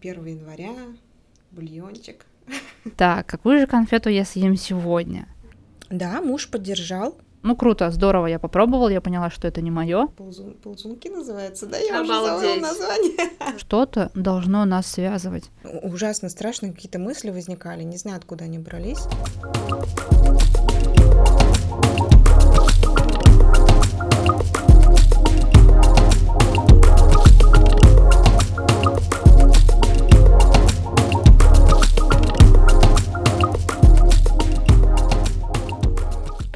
1 января, бульончик. Так, какую же конфету я съем сегодня? Да, муж поддержал. Ну, круто, здорово, я попробовал, я поняла, что это не мое. Ползун, ползунки называется, да? Я уже Обалдеть. забыла название. Что-то должно нас связывать. Ужасно страшные какие-то мысли возникали, не знаю, откуда они брались.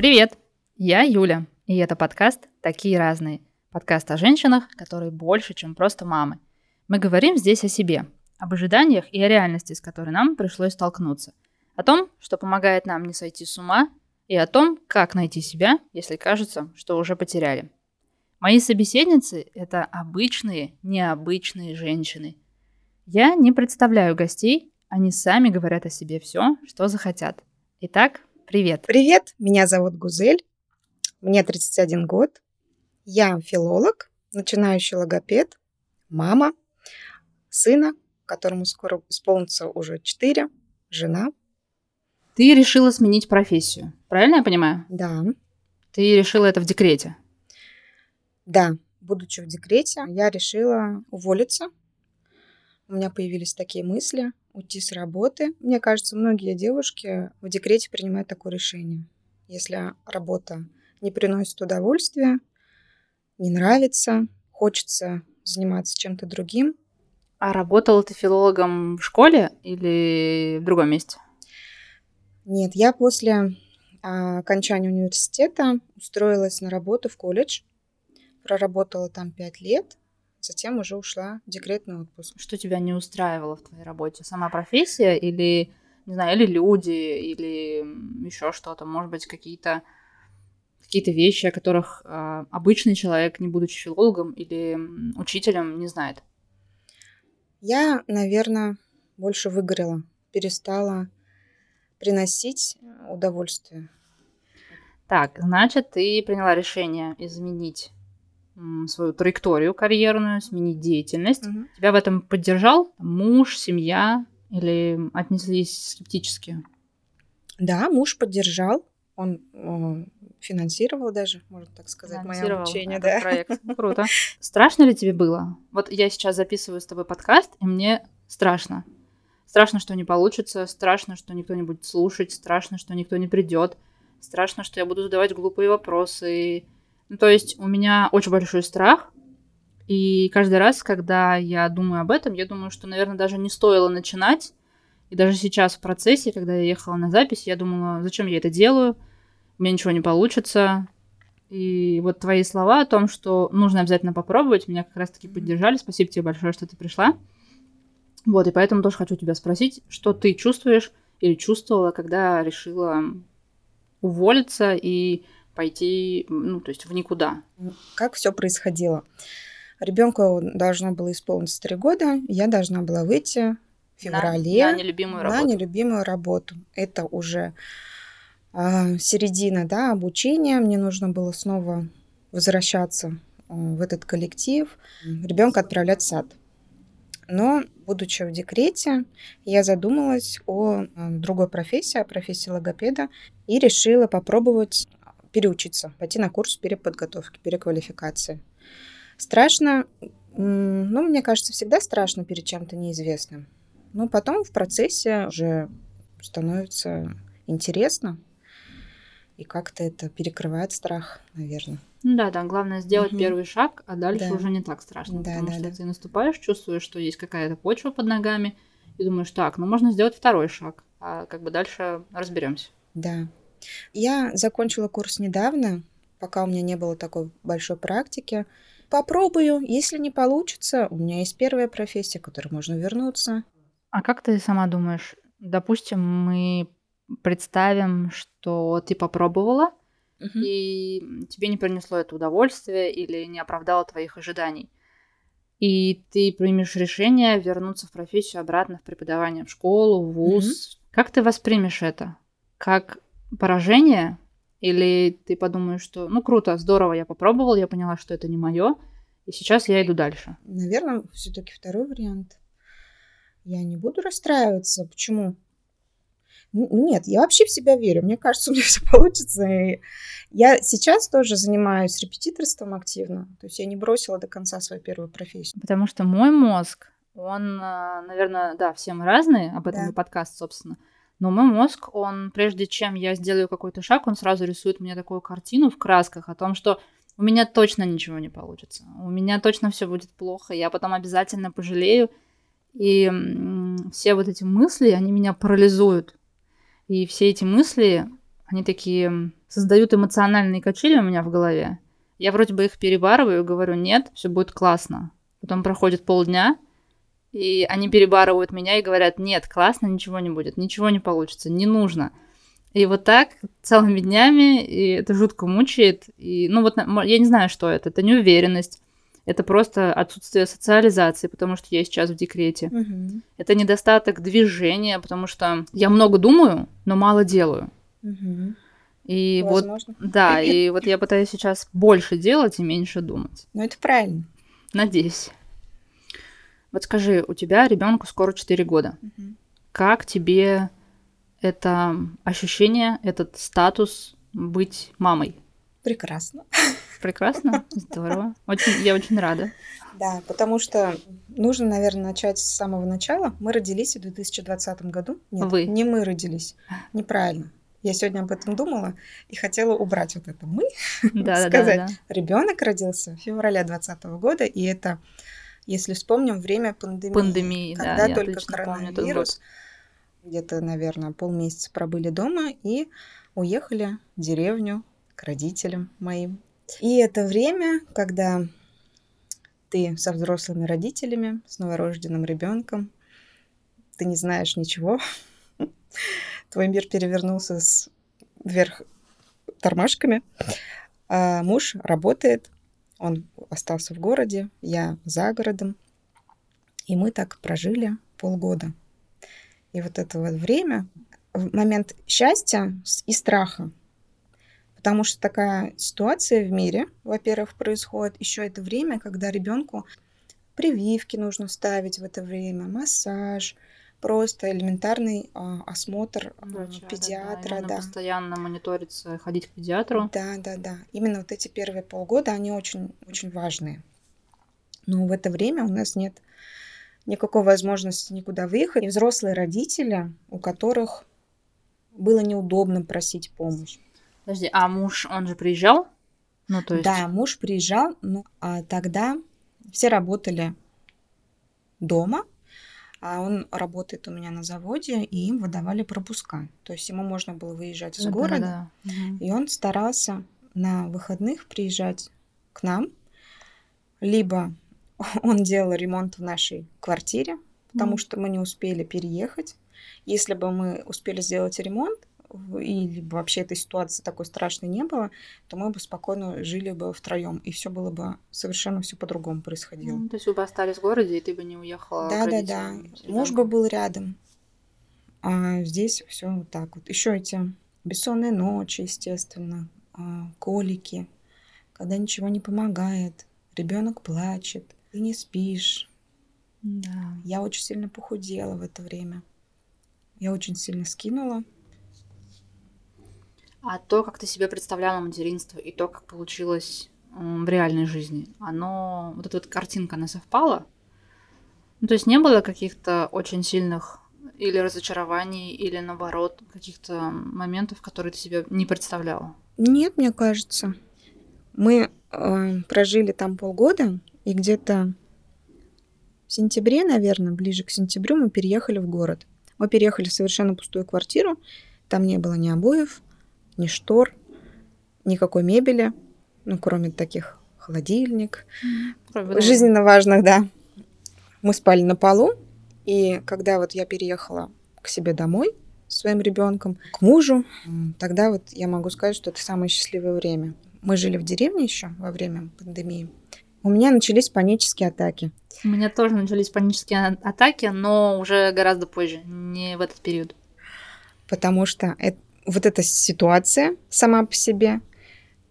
Привет, я Юля, и это подкаст «Такие разные». Подкаст о женщинах, которые больше, чем просто мамы. Мы говорим здесь о себе, об ожиданиях и о реальности, с которой нам пришлось столкнуться. О том, что помогает нам не сойти с ума, и о том, как найти себя, если кажется, что уже потеряли. Мои собеседницы – это обычные, необычные женщины. Я не представляю гостей, они сами говорят о себе все, что захотят. Итак, привет. Привет, меня зовут Гузель, мне 31 год. Я филолог, начинающий логопед, мама, сына, которому скоро исполнится уже 4, жена. Ты решила сменить профессию, правильно я понимаю? Да, Ты решила это в декрете. да, будучи в декрете, я решила уволиться. У меня появились такие мысли, уйти с работы. Мне кажется, многие девушки в декрете принимают такое решение. Если работа не приносит удовольствия, не нравится, хочется заниматься чем-то другим, А работала ты филологом в школе или в другом месте? Нет, я после а, окончания университета устроилась на работу в колледж, проработала там пять лет, затем уже ушла в декретный отпуск. Что тебя не устраивало в твоей работе? Сама профессия или, не знаю, или люди, или еще что-то? Может быть, какие-то какие-то вещи, о которых а, обычный человек, не будучи филологом или учителем, не знает. Я, наверное, больше выгорела, перестала приносить удовольствие. Так, значит, ты приняла решение изменить свою траекторию карьерную, сменить деятельность. Мгм. Тебя в этом поддержал муж, семья или отнеслись скептически? Да, муж поддержал, он э, финансировал даже, можно так сказать, мое обучение, да. проект. Круто. Страшно ли тебе было? Вот я сейчас записываю с тобой подкаст, и мне страшно. Страшно, что не получится, страшно, что никто не будет слушать, страшно, что никто не придет, страшно, что я буду задавать глупые вопросы. Ну, то есть у меня очень большой страх, и каждый раз, когда я думаю об этом, я думаю, что, наверное, даже не стоило начинать. И даже сейчас в процессе, когда я ехала на запись, я думала, зачем я это делаю, у меня ничего не получится, и вот твои слова о том, что нужно обязательно попробовать, меня как раз-таки поддержали. Спасибо тебе большое, что ты пришла. Вот, и поэтому тоже хочу тебя спросить, что ты чувствуешь или чувствовала, когда решила уволиться и пойти, ну, то есть в никуда. Как все происходило? Ребенку должно было исполниться три года, я должна была выйти в феврале На, на нелюбимую на работу. нелюбимую работу. Это уже а, середина да, обучения. Мне нужно было снова возвращаться а, в этот коллектив, ребенка отправлять в сад. Но, будучи в декрете, я задумалась о а, другой профессии, о профессии логопеда, и решила попробовать переучиться, пойти на курс переподготовки, переквалификации. Страшно, ну, мне кажется, всегда страшно перед чем-то неизвестным. Но потом в процессе уже становится интересно, и как-то это перекрывает страх, наверное. Ну да, да, главное сделать Мгм. первый шаг, а дальше Да. уже не так страшно. Да, потому да, что да. ты наступаешь, чувствуешь, что есть какая-то почва под ногами, и думаешь, так, ну можно сделать второй шаг, а как бы дальше разберемся. Да. Я закончила курс недавно, пока у меня не было такой большой практики. Попробую, если не получится, у меня есть первая профессия, к которой можно вернуться. А как ты сама думаешь, допустим, мы представим, что ты попробовала, Мгм. и тебе не принесло это удовольствие или не оправдало твоих ожиданий. И ты примешь решение вернуться в профессию обратно в преподавание в школу, в вуз. Как ты воспримешь это? Как поражение? Или ты подумаешь, что ну круто, здорово, я попробовал, я поняла, что это не мое, и сейчас я иду дальше. Наверное, все-таки второй вариант. Я не буду расстраиваться. Почему? Нет, я вообще в себя верю. Мне кажется, у меня все получится. И я сейчас тоже занимаюсь репетиторством активно. То есть я не бросила до конца свою первую профессию. Потому что мой мозг, он, а, наверное, да, все мы разные, об этом да. и подкаст, собственно. Но мой мозг, он, прежде чем я сделаю какой-то шаг, он сразу рисует мне такую картину в красках о том, что у меня точно ничего не получится. У меня точно все будет плохо. Я потом обязательно пожалею. И все вот эти мысли, они меня парализуют. И все эти мысли, они такие создают эмоциональные качели у меня в голове. Я вроде бы их перебарываю, говорю, нет, все будет классно. Потом проходит полдня, и они перебарывают меня и говорят, нет, классно, ничего не будет, ничего не получится, не нужно. И вот так целыми днями, и это жутко мучает. И, ну вот, я не знаю, что это. Это неуверенность, это просто отсутствие социализации, потому что я сейчас в декрете. Угу. Это недостаток движения, потому что я много думаю, но мало делаю. Угу. И Возможно. вот, да, и вот я пытаюсь сейчас больше делать и меньше думать. Ну, это правильно. Надеюсь. Вот скажи, у тебя ребенку скоро 4 года. Угу. Как тебе это ощущение, этот статус быть мамой? Прекрасно. Прекрасно, здорово. Очень, я очень рада. Да, потому что нужно, наверное, начать с самого начала. Мы родились в 2020 году. Нет, Вы. не мы родились. Неправильно. Я сегодня об этом думала и хотела убрать вот это мы, да, сказать. Да, да. Ребенок родился в феврале 2020 года, и это, если вспомним, время пандемии. Пандемии, когда да, только коронавирус. Где-то, наверное, полмесяца пробыли дома и уехали в деревню к родителям моим. И это время, когда ты со взрослыми родителями, с новорожденным ребенком, ты не знаешь ничего, твой мир перевернулся с вверх тормашками, а муж работает, он остался в городе, я за городом, и мы так прожили полгода. И вот это вот время, момент счастья и страха, Потому что такая ситуация в мире, во-первых, происходит еще это время, когда ребенку прививки нужно ставить в это время, массаж, просто элементарный а, осмотр Врача, педиатра, да, да. Постоянно мониториться, ходить к педиатру. Да, да, да. Именно вот эти первые полгода, они очень, очень важные. Но в это время у нас нет никакой возможности никуда выехать. И взрослые родители, у которых было неудобно просить помощь. Подожди, а муж, он же приезжал? Ну, то есть... Да, муж приезжал, но а тогда все работали дома, а он работает у меня на заводе, и им выдавали пропуска. То есть ему можно было выезжать из да, города, да, да. и он старался на выходных приезжать к нам, либо он делал ремонт в нашей квартире, потому mm. что мы не успели переехать. Если бы мы успели сделать ремонт, или вообще этой ситуации такой страшной не было, то мы бы спокойно жили бы втроем, и все было бы совершенно все по-другому происходило. Ну, то есть вы бы остались в городе, и ты бы не уехала. Да, да, да. Муж бы был рядом. А здесь все вот так вот. Еще эти бессонные ночи, естественно, а, колики, когда ничего не помогает, ребенок плачет, ты не спишь. Да. Я очень сильно похудела в это время. Я очень сильно скинула. А то, как ты себе представляла материнство, и то, как получилось в реальной жизни, оно, вот эта вот картинка, она совпала? Ну, то есть не было каких-то очень сильных или разочарований, или наоборот, каких-то моментов, которые ты себе не представляла? Нет, мне кажется. Мы э, прожили там полгода, и где-то в сентябре, наверное, ближе к сентябрю мы переехали в город. Мы переехали в совершенно пустую квартиру, там не было ни обоев, ни штор, никакой мебели, ну, кроме таких холодильник, mm жизненно важных, да. Мы спали на полу, и когда вот я переехала к себе домой с своим ребенком, к мужу, тогда вот я могу сказать, что это самое счастливое время. Мы жили в деревне еще во время пандемии. У меня начались панические атаки. У меня тоже начались панические а, атаки, но уже гораздо позже, не в этот период. Потому что это, вот эта ситуация сама по себе,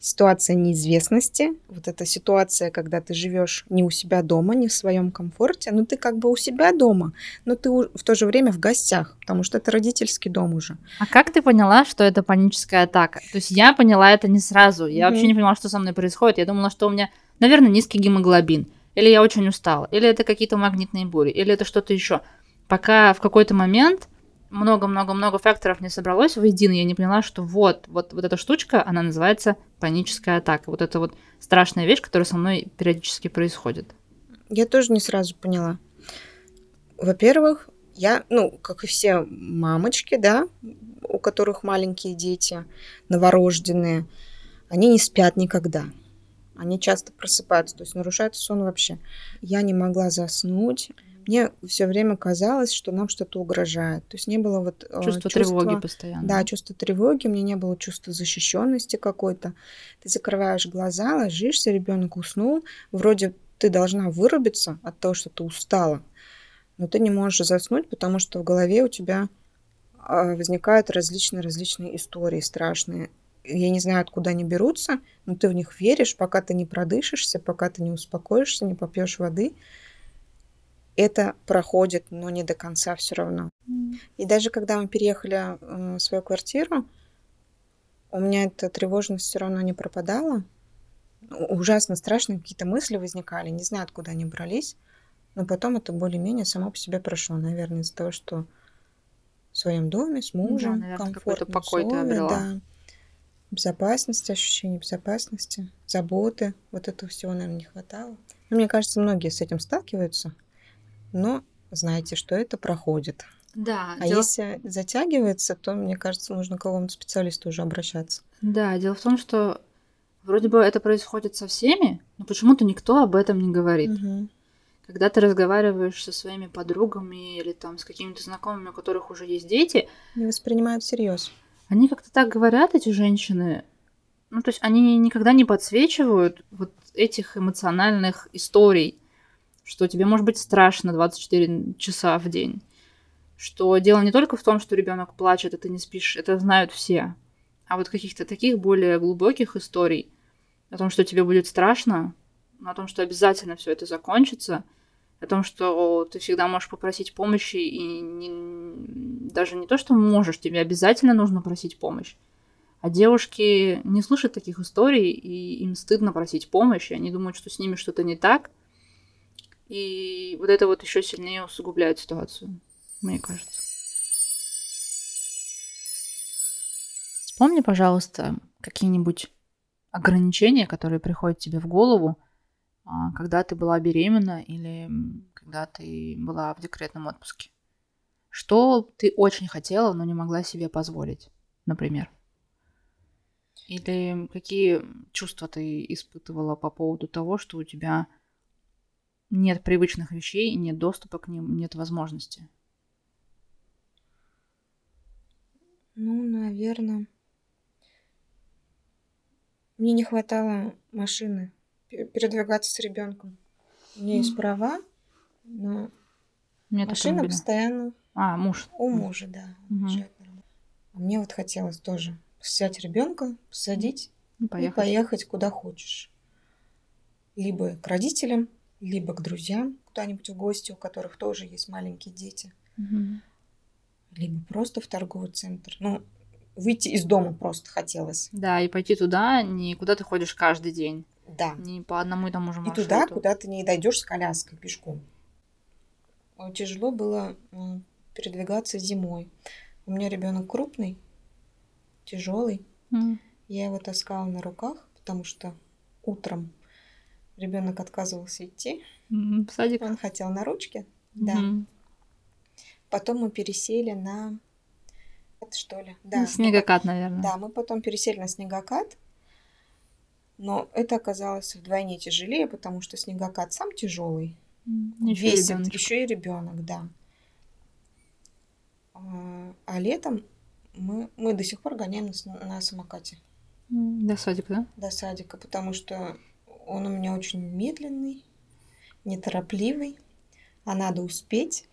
ситуация неизвестности, вот эта ситуация, когда ты живешь не у себя дома, не в своем комфорте, но ты как бы у себя дома, но ты в то же время в гостях, потому что это родительский дом уже. А как ты поняла, что это паническая атака? То есть я поняла это не сразу, я mm-hmm. вообще не поняла, что со мной происходит, я думала, что у меня, наверное, низкий гемоглобин, или я очень устала, или это какие-то магнитные бури, или это что-то еще. Пока в какой-то момент много-много-много факторов не собралось воедино, я не поняла, что вот, вот, вот эта штучка, она называется паническая атака. Вот это вот страшная вещь, которая со мной периодически происходит. Я тоже не сразу поняла. Во-первых, я, ну, как и все мамочки, да, у которых маленькие дети, новорожденные, они не спят никогда. Они часто просыпаются, то есть нарушается сон вообще. Я не могла заснуть мне все время казалось, что нам что-то угрожает. То есть не было вот э, чувство, чувства тревоги постоянно. Да, чувство тревоги, меня не было чувства защищенности какой-то. Ты закрываешь глаза, ложишься, ребенок уснул, вроде ты должна вырубиться от того, что ты устала, но ты не можешь заснуть, потому что в голове у тебя а, возникают различные-различные истории страшные. Я не знаю, откуда они берутся, но ты в них веришь, пока ты не продышишься, пока ты не успокоишься, не попьешь воды – это проходит, но не до конца все равно. Mm. И даже когда мы переехали э, в свою квартиру, у меня эта тревожность все равно не пропадала. Ужасно страшные какие-то мысли возникали, не знаю, откуда они брались, но потом это более-менее само по себе прошло, наверное, из-за того, что в своем доме с мужем, да, наверное, покой условия, ты да, безопасности, ощущение безопасности, заботы, вот этого всего, наверное, не хватало. Но мне кажется, многие с этим сталкиваются но знаете, что это проходит. Да. А дело... если затягивается, то, мне кажется, нужно к какому-то специалисту уже обращаться. Да, дело в том, что вроде бы это происходит со всеми, но почему-то никто об этом не говорит. Угу. Когда ты разговариваешь со своими подругами или там с какими-то знакомыми, у которых уже есть дети, не воспринимают всерьез. Они как-то так говорят, эти женщины. Ну, то есть они никогда не подсвечивают вот этих эмоциональных историй что тебе может быть страшно 24 часа в день, что дело не только в том, что ребенок плачет, и ты не спишь, это знают все, а вот каких-то таких более глубоких историй о том, что тебе будет страшно, о том, что обязательно все это закончится, о том, что ты всегда можешь попросить помощи, и не, даже не то, что можешь, тебе обязательно нужно просить помощь. А девушки не слышат таких историй, и им стыдно просить помощь, и они думают, что с ними что-то не так – и вот это вот еще сильнее усугубляет ситуацию, мне кажется. Вспомни, пожалуйста, какие-нибудь ограничения, которые приходят тебе в голову, а, когда ты была беременна или когда ты была в декретном отпуске. Что ты очень хотела, но не могла себе позволить, например? Или какие чувства ты испытывала по поводу того, что у тебя нет привычных вещей, нет доступа к ним, нет возможности. Ну, наверное. Мне не хватало машины передвигаться с ребенком. У меня есть права, но Нет машина постоянно. А, муж. У мужа, да. Угу. А мне вот хотелось тоже взять ребенка, посадить и поехать. и поехать куда хочешь. Либо к родителям, либо к друзьям куда-нибудь в гости, у которых тоже есть маленькие дети, угу. либо просто в торговый центр. Ну, выйти из дома просто хотелось. Да, и пойти туда, не куда ты ходишь каждый день. Да. Не по одному и тому же маршруту. И туда, куда ты не дойдешь с коляской пешком. Тяжело было передвигаться зимой. У меня ребенок крупный, тяжелый. Mm. Я его таскала на руках, потому что утром Ребенок отказывался идти. В садик. Он хотел на ручке. Да. Потом мы пересели на что ли? Да. Снегокат, наверное. Да, мы потом пересели на снегокат. Но это оказалось вдвойне тяжелее, потому что снегокат сам тяжелый. Еще весит, еще и ребенок, да. А, а летом мы, мы до сих пор гоняем на, на самокате. До садика, да? До садика, потому что он у меня очень медленный, неторопливый, а надо успеть.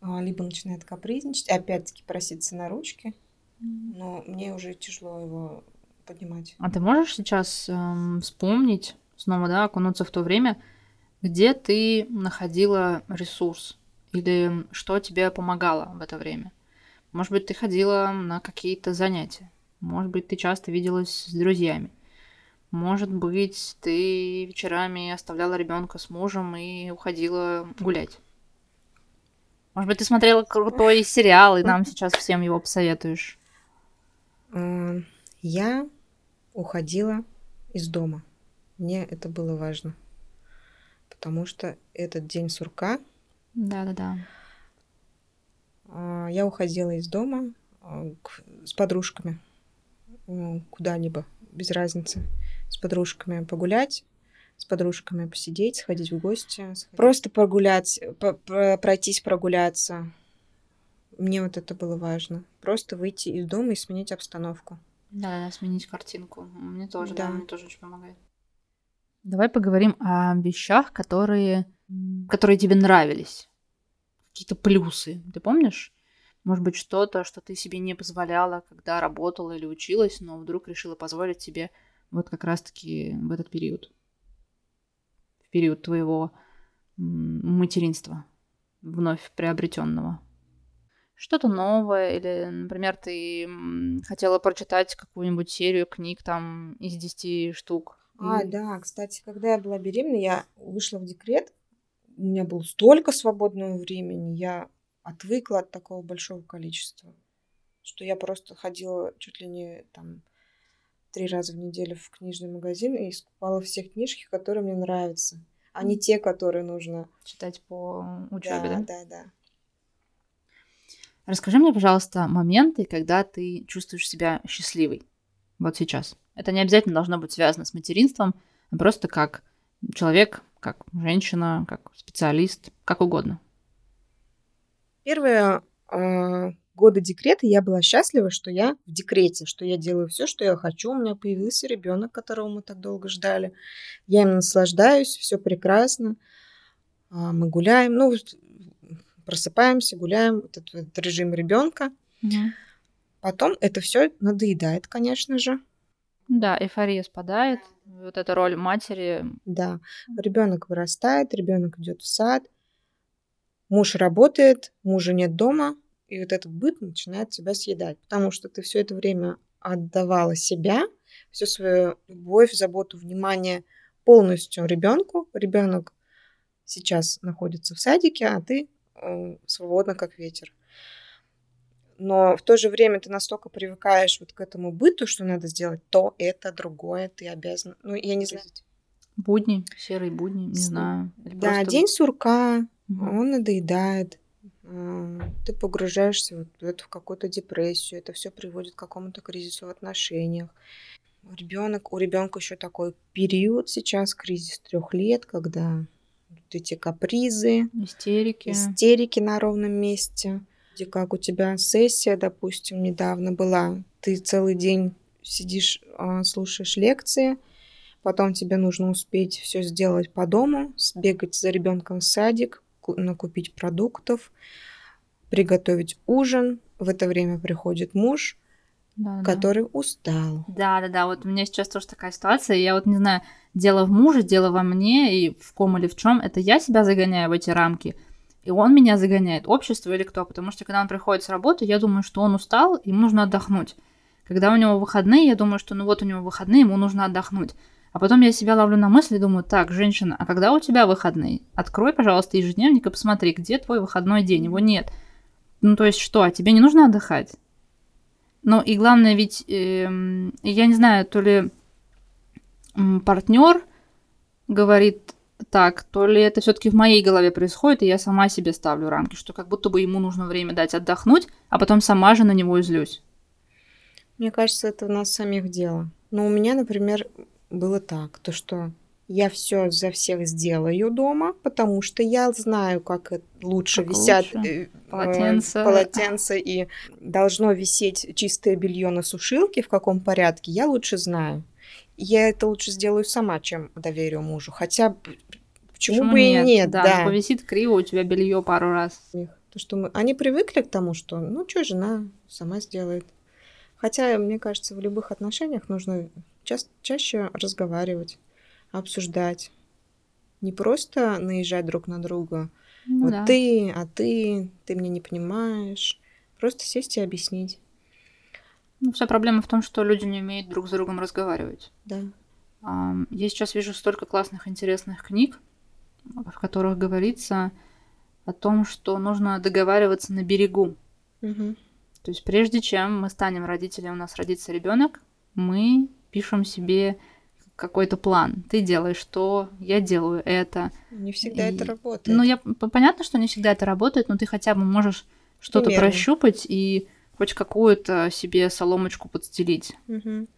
А, либо начинает капризничать, опять-таки проситься на ручки. Но мне уже тяжело его поднимать. А ты можешь сейчас эм, вспомнить, снова, да, окунуться в то время, где ты находила ресурс? Или что тебе помогало в это время? Может быть, ты ходила на какие-то занятия. Может быть, ты часто виделась с друзьями. Может быть, ты вечерами оставляла ребенка с мужем и уходила гулять. Может быть, ты смотрела крутой сериал, и нам сейчас всем его посоветуешь. Я уходила из дома. Мне это было важно. Потому что этот день сурка. Да-да-да. А, я уходила из дома а, с подружками куда-либо, без разницы, с подружками погулять, с подружками посидеть, сходить в гости, сходить. просто прогулять, пройтись прогуляться. Мне вот это было важно. Просто выйти из дома и сменить обстановку. Да, да, сменить картинку. Мне тоже, да, да мне тоже очень помогает. Давай поговорим о вещах, которые, которые тебе нравились какие-то плюсы. Ты помнишь? Может быть, что-то, что ты себе не позволяла, когда работала или училась, но вдруг решила позволить себе вот как раз-таки в этот период. В период твоего материнства, вновь приобретенного. Что-то новое, или, например, ты хотела прочитать какую-нибудь серию книг там из 10 штук. А, и... да, кстати, когда я была беременна, я вышла в декрет, у меня было столько свободного времени, я отвыкла от такого большого количества, что я просто ходила чуть ли не там три раза в неделю в книжный магазин и скупала все книжки, которые мне нравятся, а не те, которые нужно читать по учебе, да? Да, да, да. Расскажи мне, пожалуйста, моменты, когда ты чувствуешь себя счастливой. Вот сейчас. Это не обязательно должно быть связано с материнством, а просто как человек, как женщина, как специалист, как угодно. Первые э, годы декрета я была счастлива, что я в декрете, что я делаю все, что я хочу. У меня появился ребенок, которого мы так долго ждали. Я им наслаждаюсь, все прекрасно. Э, мы гуляем, ну, просыпаемся, гуляем, этот, этот режим ребенка. Угу. Потом это все надоедает, конечно же. Да, эйфория спадает. Вот эта роль матери. Да, ребенок вырастает, ребенок идет в сад, муж работает, мужа нет дома, и вот этот быт начинает тебя съедать, потому что ты все это время отдавала себя, всю свою любовь, заботу, внимание полностью ребенку. Ребенок сейчас находится в садике, а ты э, свободна как ветер но в то же время ты настолько привыкаешь вот к этому быту, что надо сделать то, это, другое, ты обязан. Ну, я не знаю. Будни, серые будни, не знаю. Или да, просто... день сурка, угу. он надоедает. Ты погружаешься вот в эту в какую-то депрессию, это все приводит к какому-то кризису в отношениях. Ребенок, у ребенка еще такой период сейчас, кризис трех лет, когда вот эти капризы, истерики, истерики на ровном месте где как у тебя сессия, допустим, недавно была, ты целый день сидишь, а, слушаешь лекции, потом тебе нужно успеть все сделать по дому, сбегать за ребенком в садик, накупить продуктов, приготовить ужин. В это время приходит муж, да, который да. устал. Да, да, да. Вот у меня сейчас тоже такая ситуация. Я вот не знаю, дело в муже, дело во мне и в ком или в чем. Это я себя загоняю в эти рамки и он меня загоняет, общество или кто, потому что когда он приходит с работы, я думаю, что он устал, ему нужно отдохнуть. Когда у него выходные, я думаю, что ну вот у него выходные, ему нужно отдохнуть. А потом я себя ловлю на мысли и думаю, так, женщина, а когда у тебя выходные? Открой, пожалуйста, ежедневник и посмотри, где твой выходной день, его нет. Ну, то есть что, а тебе не нужно отдыхать? Ну, и главное, ведь, э, я не знаю, то ли партнер говорит, так, то ли это все-таки в моей голове происходит, и я сама себе ставлю рамки, что как будто бы ему нужно время дать отдохнуть, а потом сама же на него излюсь. Мне кажется, это у нас самих дело. Но у меня, например, было так, то что я все за всех сделаю дома, потому что я знаю, как лучше как висят лучше. Э, полотенца. полотенца и должно висеть чистое белье на сушилке в каком порядке, я лучше знаю я это лучше сделаю сама, чем доверю мужу. Хотя почему, почему бы нет? и нет, да. да. Повисит криво у тебя белье пару раз. То, что мы... Они привыкли к тому, что ну что, жена сама сделает. Хотя, мне кажется, в любых отношениях нужно ча- чаще разговаривать, обсуждать. Не просто наезжать друг на друга. Ну вот да. ты, а ты, ты меня не понимаешь. Просто сесть и объяснить. Ну, вся проблема в том, что люди не умеют друг с другом разговаривать. Да. Я сейчас вижу столько классных, интересных книг, в которых говорится о том, что нужно договариваться на берегу. Мгм. То есть прежде чем мы станем родителями, у нас родится ребенок, мы пишем себе какой-то план. Ты делаешь то, я делаю это. Не всегда это И- работает. Ну, я понятно, что не всегда это работает, но ты хотя бы можешь что-то прощупать и хоть какую-то себе соломочку подстелить. Мгм.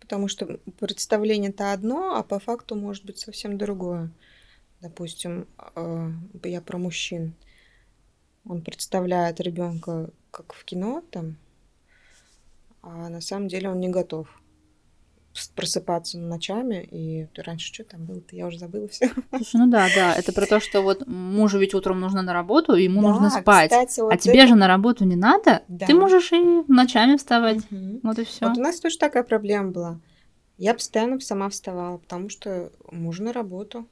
Потому что представление-то одно, а по факту может быть совсем другое. Допустим, э, я про мужчин. Он представляет ребенка как в кино там, а на самом деле он не готов просыпаться ночами. И раньше что там было-то, я уже забыла все. Слушай, ну да, да, это про то, что вот мужу ведь утром нужно на работу, ему нужно спать. Кстати, вот а тебе это- же на работу не надо, Да. ты можешь и ночами вставать. Мгм. Вот и все. Вот у нас тоже такая проблема была. Я постоянно сама вставала, потому что муж на работу.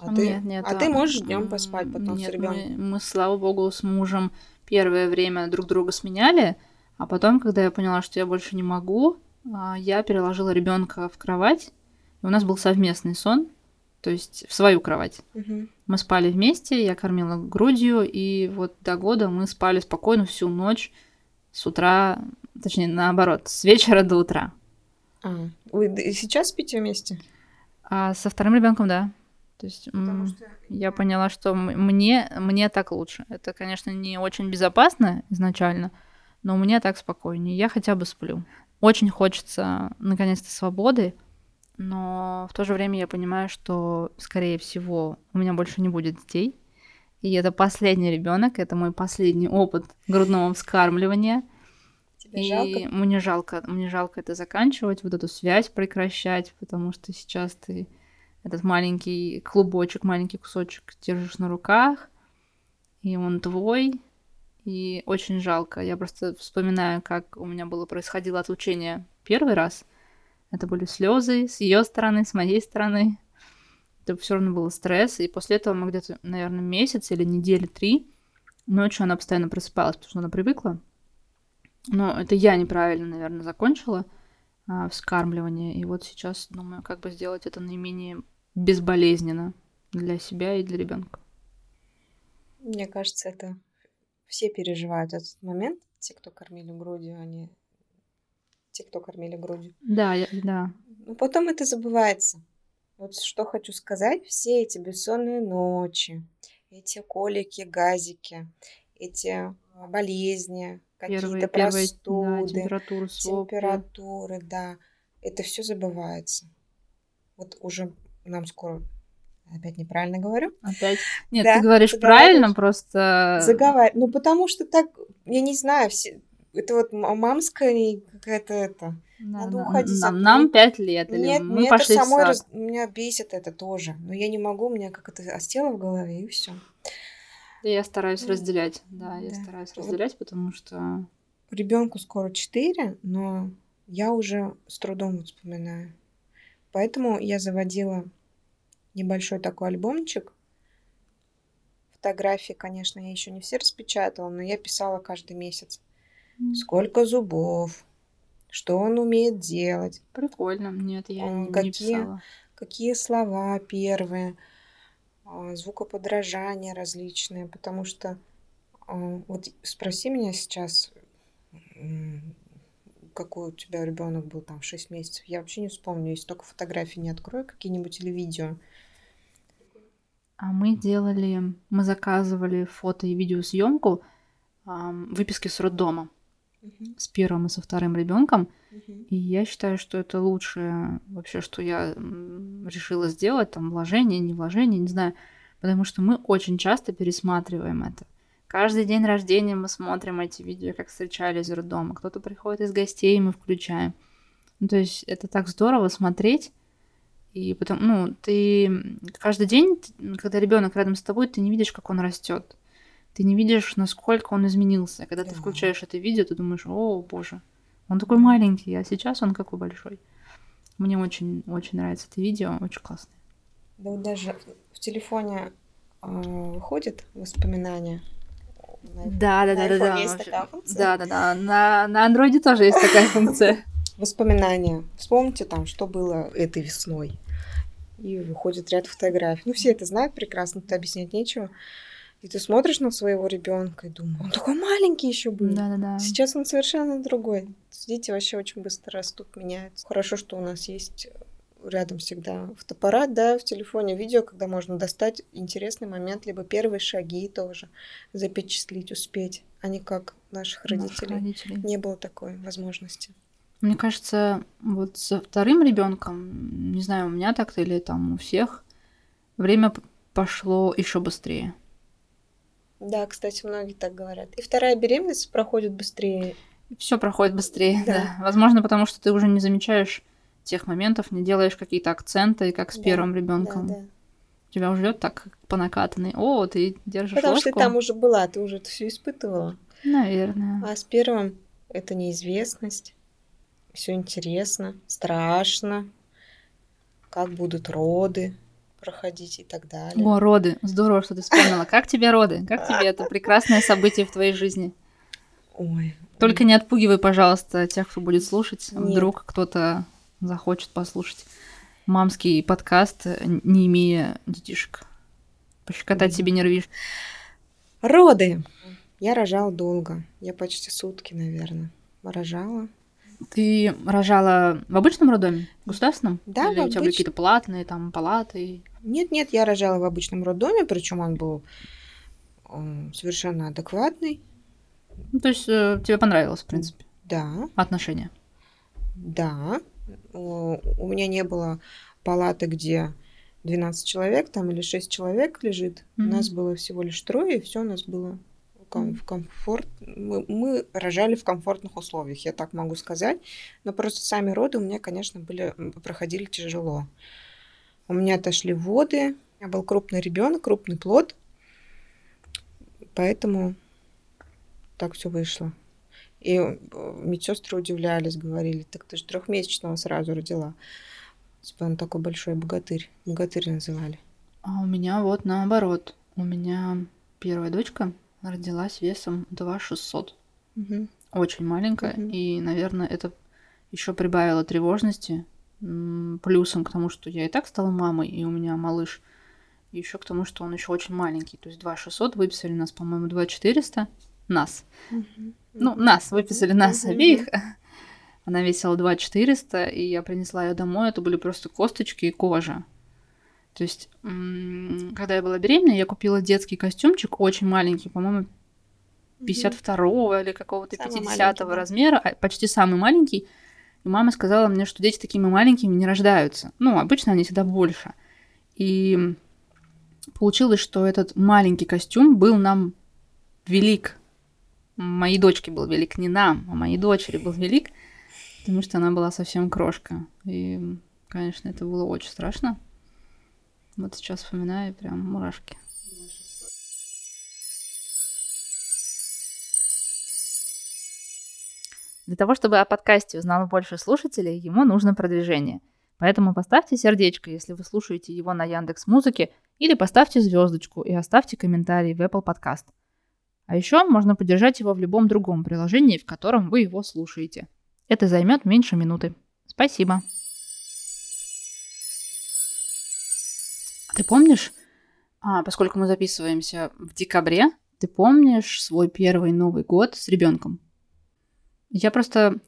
А, ты, Нет, нет, а ты можешь днем поспать потом нет, с ребенком. Мы, мы, слава богу, с мужем первое время друг друга сменяли, а потом, когда я поняла, что я больше не могу, а, я переложила ребенка в кровать, и у нас был совместный сон, то есть в свою кровать. Мгм. Мы спали вместе, я кормила грудью, и вот до года мы спали спокойно всю ночь с утра, точнее, наоборот, с вечера до утра. А, вы сейчас спите вместе? А со вторым ребенком, да. То есть м, я поняла, что мне, мне так лучше. Это, конечно, не очень безопасно изначально, но мне так спокойнее. Я хотя бы сплю. Очень хочется, наконец-то, свободы, но в то же время я понимаю, что, скорее всего, у меня больше не будет детей. И это последний ребенок, это мой последний опыт грудного вскармливания. Тебе И жалко? мне жалко, мне жалко это заканчивать, вот эту связь прекращать, потому что сейчас ты этот маленький клубочек, маленький кусочек держишь на руках, и он твой, и очень жалко. Я просто вспоминаю, как у меня было происходило отлучение первый раз. Это были слезы с ее стороны, с моей стороны. Это все равно был стресс. И после этого мы где-то, наверное, месяц или недели три ночью она постоянно просыпалась, потому что она привыкла. Но это я неправильно, наверное, закончила а, вскармливание. И вот сейчас думаю, как бы сделать это наименее безболезненно для себя и для ребенка. Мне кажется, это все переживают этот момент. Те, кто кормили грудью, они... Те, кто кормили грудью. Да, я- да. Но потом это забывается. Вот что хочу сказать. Все эти бессонные ночи, эти колики, газики, эти а, болезни, какие-то первые, да, простуды, температуры, сопли. температуры, да. Это все забывается. Вот уже нам скоро опять неправильно говорю. Опять. Нет, Да, ты говоришь правильно, просто... Заговаривать. Ну, потому что так, я не знаю, все, это вот мамская какая-то это. Да, Надо нам- уходить Нам, нам пять лет, или Нет, мы мне это пошли в самой раз- меня бесит это тоже. Но я не могу, у меня как это остело в голове, и все. Да, Я стараюсь разделять. Да, я да. стараюсь Вот. разделять, потому что... Ребенку скоро 4, но я уже с трудом вспоминаю. Поэтому я заводила небольшой такой альбомчик. Фотографии, конечно, я еще не все распечатала, но я писала каждый месяц. м, Сколько зубов, что он умеет делать, Прикольно. Нет, я М, не, не какие- писала. какие слова первые, а, звукоподражания различные, потому что а, вот спроси меня сейчас, какой у тебя ребенок был там в 6 месяцев, я вообще не вспомню, если только фотографии не открою какие-нибудь или видео. А мы делали, мы заказывали фото и видеосъемку выписки с роддома с первым и со вторым ребенком. И я считаю, что это лучшее вообще, что я решила сделать, там, вложение, не вложение, не знаю, потому что мы очень часто пересматриваем это. Каждый день рождения мы смотрим эти видео, как встречались из роддома. Кто-то приходит из гостей, и мы включаем. Ну, то есть это так здорово смотреть. И потом, ну, ты каждый день, когда ребенок рядом с тобой, ты не видишь, как он растет. Ты не видишь, насколько он изменился. Когда ты Да. включаешь это видео, ты думаешь, о, боже, Он такой маленький, а сейчас он какой большой. Мне очень-очень нравится это видео, очень классное. Да вот даже в телефоне э, выходит воспоминания. Да, да, да, да, да. Есть такая функция. Да, да, да. На, на андроиде тоже есть такая функция. Воспоминания. Вспомните там, что было этой весной. И выходит ряд фотографий. Ну, все это знают прекрасно, тут объяснять нечего. И ты смотришь на своего ребенка и думаешь, он такой маленький еще был. Да, да, да. Сейчас он совершенно другой. Дети вообще очень быстро растут, меняются. Хорошо, что у нас есть рядом всегда фотоаппарат, да, в телефоне видео, когда можно достать интересный момент, либо первые шаги тоже запечатлить, успеть, а не как наших родителей. Наших родителей. Не было такой возможности. Мне кажется, вот со вторым ребенком, не знаю, у меня так-то или там у всех, время пошло еще быстрее. Да, кстати, многие так говорят. И вторая беременность проходит быстрее. Все проходит быстрее, Да. да. Возможно, потому что ты уже не замечаешь тех моментов, не делаешь какие-то акценты, как с Да, первым Да, ребенком. да. Тебя уже идет так по накатанной. О, ты держишь Потому что ложку. ты там уже была, ты уже это все испытывала. Наверное. А с первым это неизвестность. Все интересно, страшно. Как будут роды проходить и так далее. О, роды. Здорово, что ты вспомнила. Как тебе роды? Как тебе это прекрасное событие в твоей жизни? Ой. Только не отпугивай, пожалуйста, тех, кто будет слушать. Нет. Вдруг кто-то захочет послушать мамский подкаст, не имея детишек. Пощекотать Мгм. себе нервишь. Роды. Я рожала долго. Я почти сутки, наверное, рожала. Ты рожала в обычном роддоме? Государственном? Да, Или в у тебя были какие-то платные там палаты? Нет, нет, я рожала в обычном роддоме, причем он был совершенно адекватный. Ну, то есть э, тебе понравилось, в принципе, Да, отношения? да. У у меня не было палаты, где 12 человек там или 6 человек лежит. У Мгм. нас было всего лишь трое, и все у нас было ком- в комфорт. Мы, мы рожали в комфортных условиях, я так могу сказать. Но просто сами роды у меня, конечно, были проходили тяжело. У меня отошли воды. У меня был крупный ребенок, крупный плод. Поэтому так все вышло. И э, медсестры удивлялись, говорили, так ты же трехмесячного сразу родила. Типа он такой большой богатырь. Богатырь называли. А у меня вот наоборот. У меня первая дочка родилась весом 2 600. Мгм. Очень маленькая. Мгм. И, наверное, это еще прибавило тревожности. Плюсом к тому, что я и так стала мамой, и у меня малыш. И еще к тому, что он еще очень маленький. То есть 2 600 выписали нас, по-моему, 2 400. Нас. Мгм. Ну, нас, выписали нас Мгм. обеих. Она весила 2 400, и я принесла ее домой. Это были просто косточки и кожа. То есть, когда я была беременна, я купила детский костюмчик, очень маленький, по-моему, 52 или какого-то Самый 50 маленький, да. размера, а, почти самый маленький. И мама сказала мне, что дети такими маленькими не рождаются. Ну, обычно они всегда больше. И получилось, что этот маленький костюм был нам велик. Моей дочке был велик, не нам, а моей дочери был велик, потому что она была совсем крошка. И, конечно, это было очень страшно. Вот сейчас вспоминаю, прям мурашки. Для того, чтобы о подкасте узнало больше слушателей, ему нужно продвижение. Поэтому поставьте сердечко, если вы слушаете его на Яндекс Музыке, или поставьте звездочку и оставьте комментарий в Apple Podcast. А еще можно поддержать его в любом другом приложении, в котором вы его слушаете. Это займет меньше минуты. Спасибо. Ты помнишь, а, поскольку мы записываемся в декабре, ты помнишь свой первый Новый год с ребенком? Я просто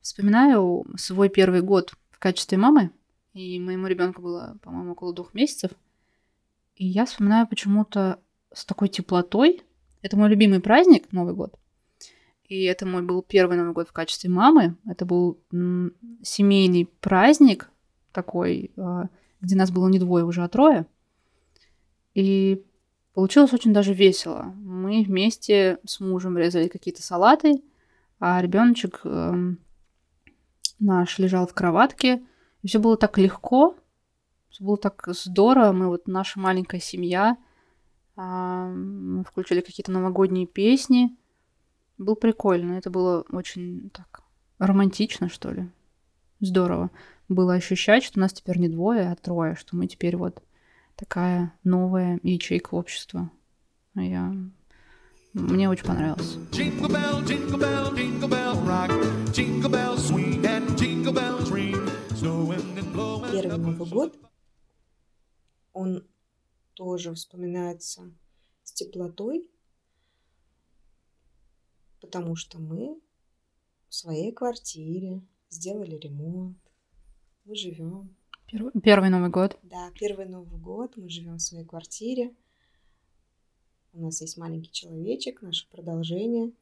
вспоминаю свой первый год в качестве мамы, и моему ребенку было, по-моему, около двух месяцев. И я вспоминаю почему-то с такой теплотой. Это мой любимый праздник, Новый год. И это мой был первый Новый год в качестве мамы. Это был семейный праздник такой, э, где нас было не двое уже, а трое. И получилось очень даже весело. Мы вместе с мужем резали какие-то салаты, а ребеночек эм, наш лежал в кроватке. И все было так легко, все было так здорово. Мы вот наша маленькая семья. Мы включили какие-то новогодние песни. Было прикольно. Это было очень так романтично, что ли. Здорово было ощущать, что нас теперь не двое, а трое, что мы теперь вот такая новая ячейка общества. А я... Мне очень понравилось. Первый Новый год, он тоже вспоминается с теплотой, потому что мы в своей квартире сделали ремонт, мы живем. Первый, первый Новый год. Да, первый Новый год, мы живем в своей квартире. У нас есть маленький человечек, наше продолжение.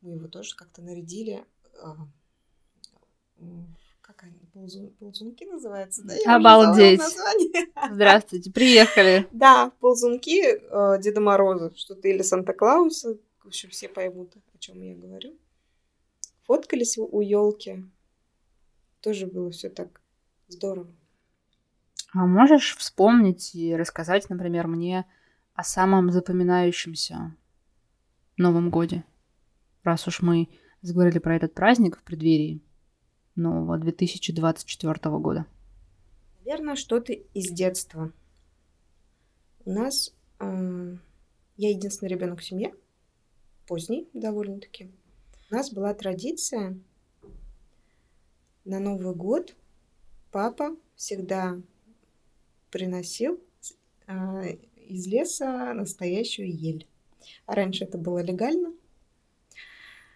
Мы его тоже как-то нарядили. А, как они, ползун, ползунки называются, да? Я Обалдеть. Здравствуйте, приехали. Да, ползунки э, Деда Мороза, что-то или Санта-Клауса. В общем, все поймут, о чем я говорю. Фоткались у елки тоже было все так здорово. А можешь вспомнить и рассказать, например, мне о самом запоминающемся Новом Годе? Раз уж мы заговорили про этот праздник в преддверии нового 2024 года. Наверное, что-то из детства. У нас э, я единственный ребенок в семье, поздний довольно-таки. У нас была традиция на Новый год папа всегда приносил э, из леса настоящую ель. А раньше это было легально,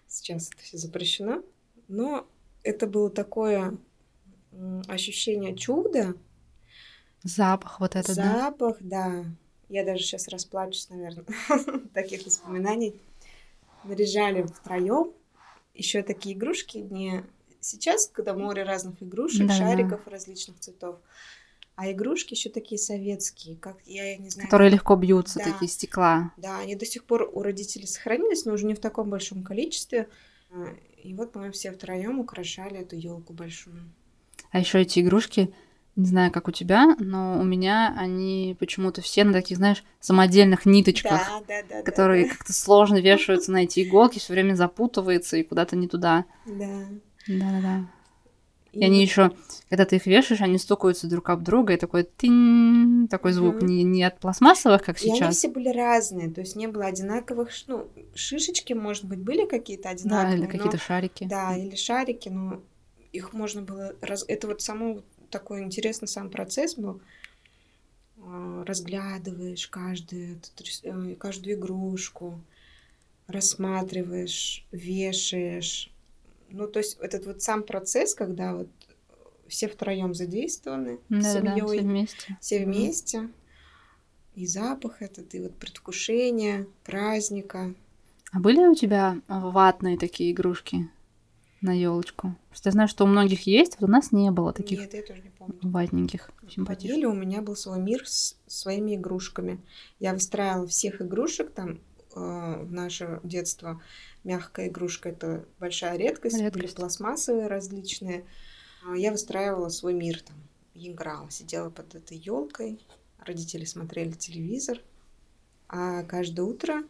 сейчас это все запрещено, но это было такое ощущение чуда. Запах вот этот, Запах, да. да. Я даже сейчас расплачусь, наверное, таких воспоминаний. Наряжали втроем. Еще такие игрушки не сейчас, когда море разных игрушек, да, шариков различных цветов, а игрушки еще такие советские, как я, не знаю. Которые легко бьются, да. такие стекла. Да, они до сих пор у родителей сохранились, но уже не в таком большом количестве. А, и вот мы все втроем украшали эту елку большую. А еще эти игрушки, не знаю, как у тебя, но у меня они почему-то все на таких, знаешь, самодельных ниточках, да, да, да, которые да, да. как-то сложно вешаются на эти иголки, все время запутывается и куда-то не туда. Да. Да-да-да. И, и они еще, когда ты их вешаешь, они стукаются друг об друга, и такой тынь, такой звук, mm-hmm. не, не от пластмассовых, как сейчас. И они все были разные, то есть не было одинаковых, ну, шишечки, может быть, были какие-то одинаковые. Да, или какие-то шарики. Да, или шарики, но их можно было... Раз... Это вот само такой интересный сам процесс был. А, разглядываешь каждую, э, каждую игрушку, рассматриваешь, вешаешь, ну, то есть этот вот сам процесс, когда вот все втроем задействованы, да, семьей, да, все вместе. Все вместе. И запах этот, и вот предвкушение праздника. А были у тебя ватные такие игрушки на елочку? Просто я знаю, что у многих есть, вот у нас не было таких. Нет, я тоже не помню. Ватненьких, симпатичных. у меня был свой мир с своими игрушками. Я выстраивала всех игрушек там э, в наше детство мягкая игрушка это большая редкость, редкость. были пластмассовые различные. А, я выстраивала свой мир там, играла, сидела под этой елкой, родители смотрели телевизор, а каждое утро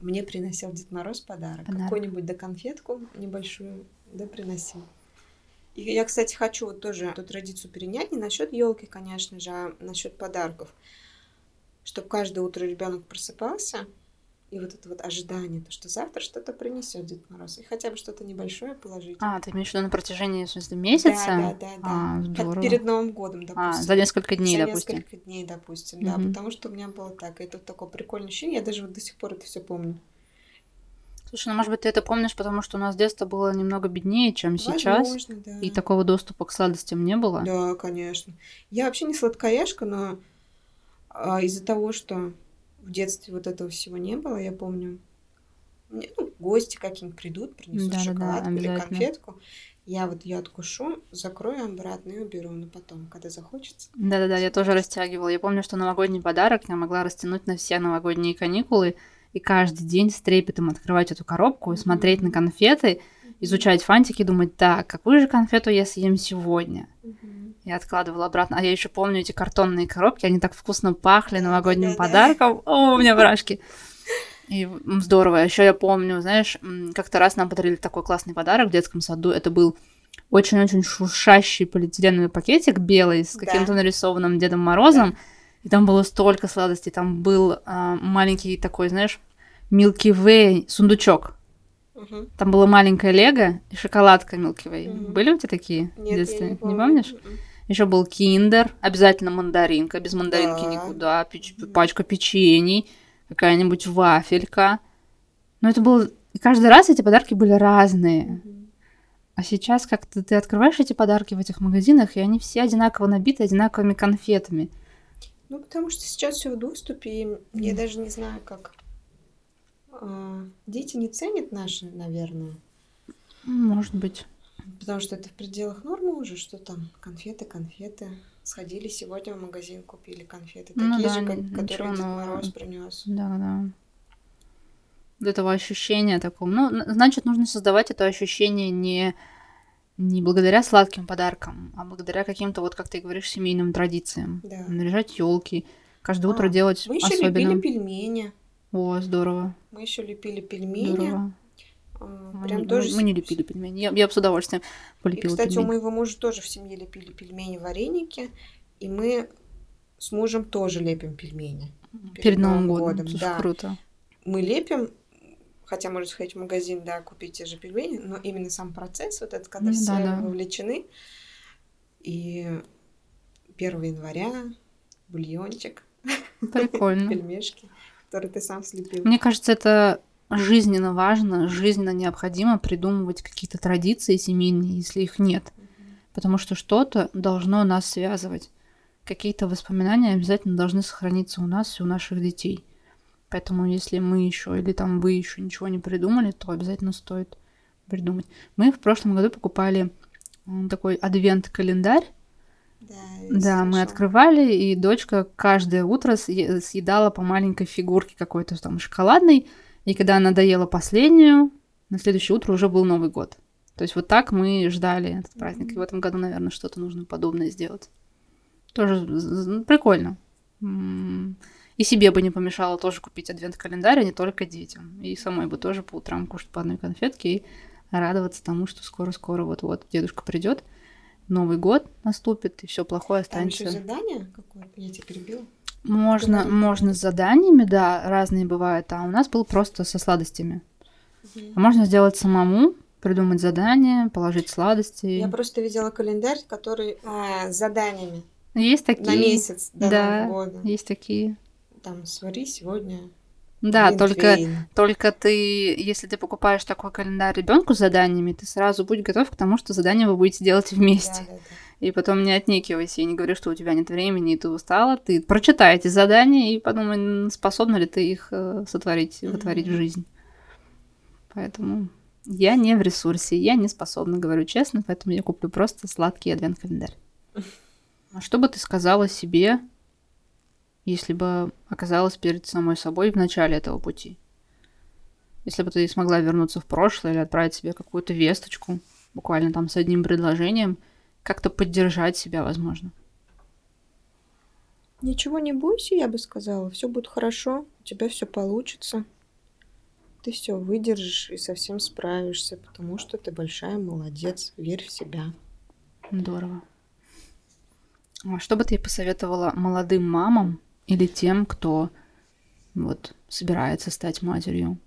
мне приносил Дед Мороз подарок, подарок. какую-нибудь да конфетку небольшую, да приносил. И я, кстати, хочу вот тоже эту традицию перенять не насчет елки, конечно же, а насчет подарков, чтобы каждое утро ребенок просыпался и вот это вот ожидание, то, что завтра что-то принесет Дед Мороз, и хотя бы что-то небольшое положить. А, ты имеешь в виду на протяжении, в смысле, месяца? Да, да, да. А, здорово. Перед Новым годом, допустим. А, за несколько дней, за допустим. За несколько дней, допустим, да, угу. потому что у меня было так. И это такое прикольное ощущение, я даже вот до сих пор это все помню. Слушай, ну может быть ты это помнишь, потому что у нас детство было немного беднее, чем сейчас. Возможно, да. И такого доступа к сладостям не было. Да, конечно. Я вообще не сладкоежка, но а, из-за того, что в детстве вот этого всего не было, я помню, мне, ну, гости какие-нибудь придут, принесут да, шоколадку да, или конфетку. Я вот ее откушу, закрою обратно и уберу, но потом, когда захочется. Да-да-да, я тоже растягивала. Я помню, что новогодний подарок я могла растянуть на все новогодние каникулы и каждый день с трепетом открывать эту коробку и смотреть mm-hmm. на конфеты, изучать фантики, думать, так, какую же конфету я съем сегодня? Mm-hmm. Я откладывала обратно. А я еще помню эти картонные коробки, они так вкусно пахли новогодним подарком. О, у меня брашки. И здорово. Еще я помню, знаешь, как-то раз нам подарили такой классный подарок в детском саду. Это был очень-очень шуршащий полиэтиленовый пакетик белый с Да. каким-то нарисованным Дедом Морозом. И там было столько сладостей. Там был а, маленький такой, знаешь, Milky Way сундучок. Мгм. Там было маленькое лего и шоколадка Way. Мгм. Были у тебя такие в Нет, я детстве? не помню. помнишь? Мгм. Еще был киндер, обязательно мандаринка, без мандаринки Да. никуда, печ- пачка печений, какая-нибудь вафелька. Но это было... И каждый раз эти подарки были разные. А сейчас как-то ты открываешь эти подарки в этих магазинах, и они все одинаково набиты одинаковыми конфетами. Ну, потому что сейчас все в доступе, и я даже не знаю, как. А, Дети не ценят наши, наверное. Может быть. Потому что это в пределах нормы уже, что там конфеты, конфеты. Сходили сегодня в магазин, купили конфеты. Ну Такие да, же, как- которые Дед. Мороз принес. Да, да. Вот этого ощущения такого. Ну, значит, нужно создавать это ощущение не, не благодаря сладким подаркам, а благодаря каким-то, вот как ты говоришь, семейным традициям. Да. Наряжать елки, каждое утро А, делать Мы еще особенно. лепили пельмени. О, здорово. Мы еще лепили пельмени. Здорово. А, Мы, Прям не- тоже. мы- мы не лепили пельмени. Я, я бы с удовольствием И, полепила кстати, у пельмени. моего мужа тоже в семье лепили пельмени, вареники. И мы с мужем тоже лепим пельмени. Перед, Новым годом. Слушай, да. круто. Мы лепим, хотя можно сходить в магазин, да, купить те же пельмени, но именно сам процесс, вот этот, когда Ну все да, да. вовлечены. И 1 января бульончик, Прикольно. пельмешки, которые ты сам слепил. Мне кажется, это жизненно важно, жизненно необходимо придумывать какие-то традиции семейные, если их нет. Потому что что-то должно нас связывать. Какие-то воспоминания обязательно должны сохраниться у нас и у наших детей. Поэтому если мы еще или там вы еще ничего не придумали, то обязательно стоит придумать. Мы в прошлом году покупали такой адвент-календарь. Да, Да, мы открывали, и дочка каждое утро съе- съедала по маленькой фигурке какой-то там шоколадной, и когда она доела последнюю, на следующее утро уже был Новый год. То есть вот так мы ждали этот праздник. И в этом году, наверное, что-то нужно подобное сделать. Тоже з- прикольно. И себе бы не помешало тоже купить адвент-календарь, а не только детям. И самой бы тоже по утрам кушать по одной конфетке и радоваться тому, что скоро-скоро вот-вот дедушка придет, Новый год наступит, и все плохое Там еще останется. задание какое-то, я тебя перебила. Можно, Говори. можно с заданиями, да, разные бывают, а у нас был просто со сладостями. А можно сделать самому, придумать задание, положить сладости. Я просто видела календарь, который а, с заданиями Есть такие. на месяц до да, Нового года. Есть такие. Там свари сегодня. Да, только, глинтвейн. только ты, если ты покупаешь такой календарь ребенку с заданиями, ты сразу будь готов к тому, что задания вы будете делать вместе. Да, да, да. И потом не отнекивайся и не говори, что у тебя нет времени, и ты устала. Ты прочитай эти задания и подумай, способна ли ты их э, сотворить, вытворить в жизнь. Поэтому я не в ресурсе, я не способна, говорю честно, поэтому я куплю просто сладкий адвент-календарь. А что бы ты сказала себе, если бы оказалась перед самой собой в начале этого пути? Если бы ты смогла вернуться в прошлое или отправить себе какую-то весточку, буквально там с одним предложением, как-то поддержать себя, возможно. Ничего не бойся, я бы сказала. Все будет хорошо, у тебя все получится. Ты все выдержишь и совсем справишься, потому что ты большая молодец. Верь в себя. Здорово. А что бы ты посоветовала молодым мамам или тем, кто вот собирается стать матерью?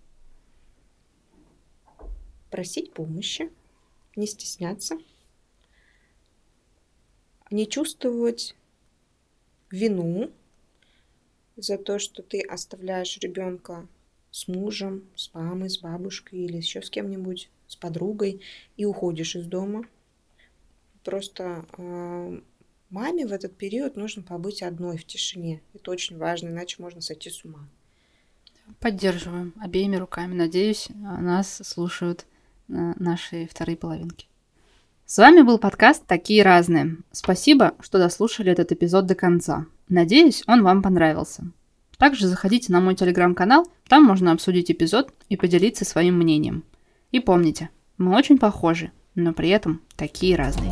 Просить помощи, не стесняться, не чувствовать вину за то, что ты оставляешь ребенка с мужем, с мамой, с бабушкой или еще с кем-нибудь, с подругой и уходишь из дома. Просто э, маме в этот период нужно побыть одной в тишине. Это очень важно, иначе можно сойти с ума. Поддерживаем обеими руками. Надеюсь, нас слушают э, наши вторые половинки. С вами был подкаст «Такие разные». Спасибо, что дослушали этот эпизод до конца. Надеюсь, он вам понравился. Также заходите на мой телеграм-канал, там можно обсудить эпизод и поделиться своим мнением. И помните, мы очень похожи, но при этом такие разные.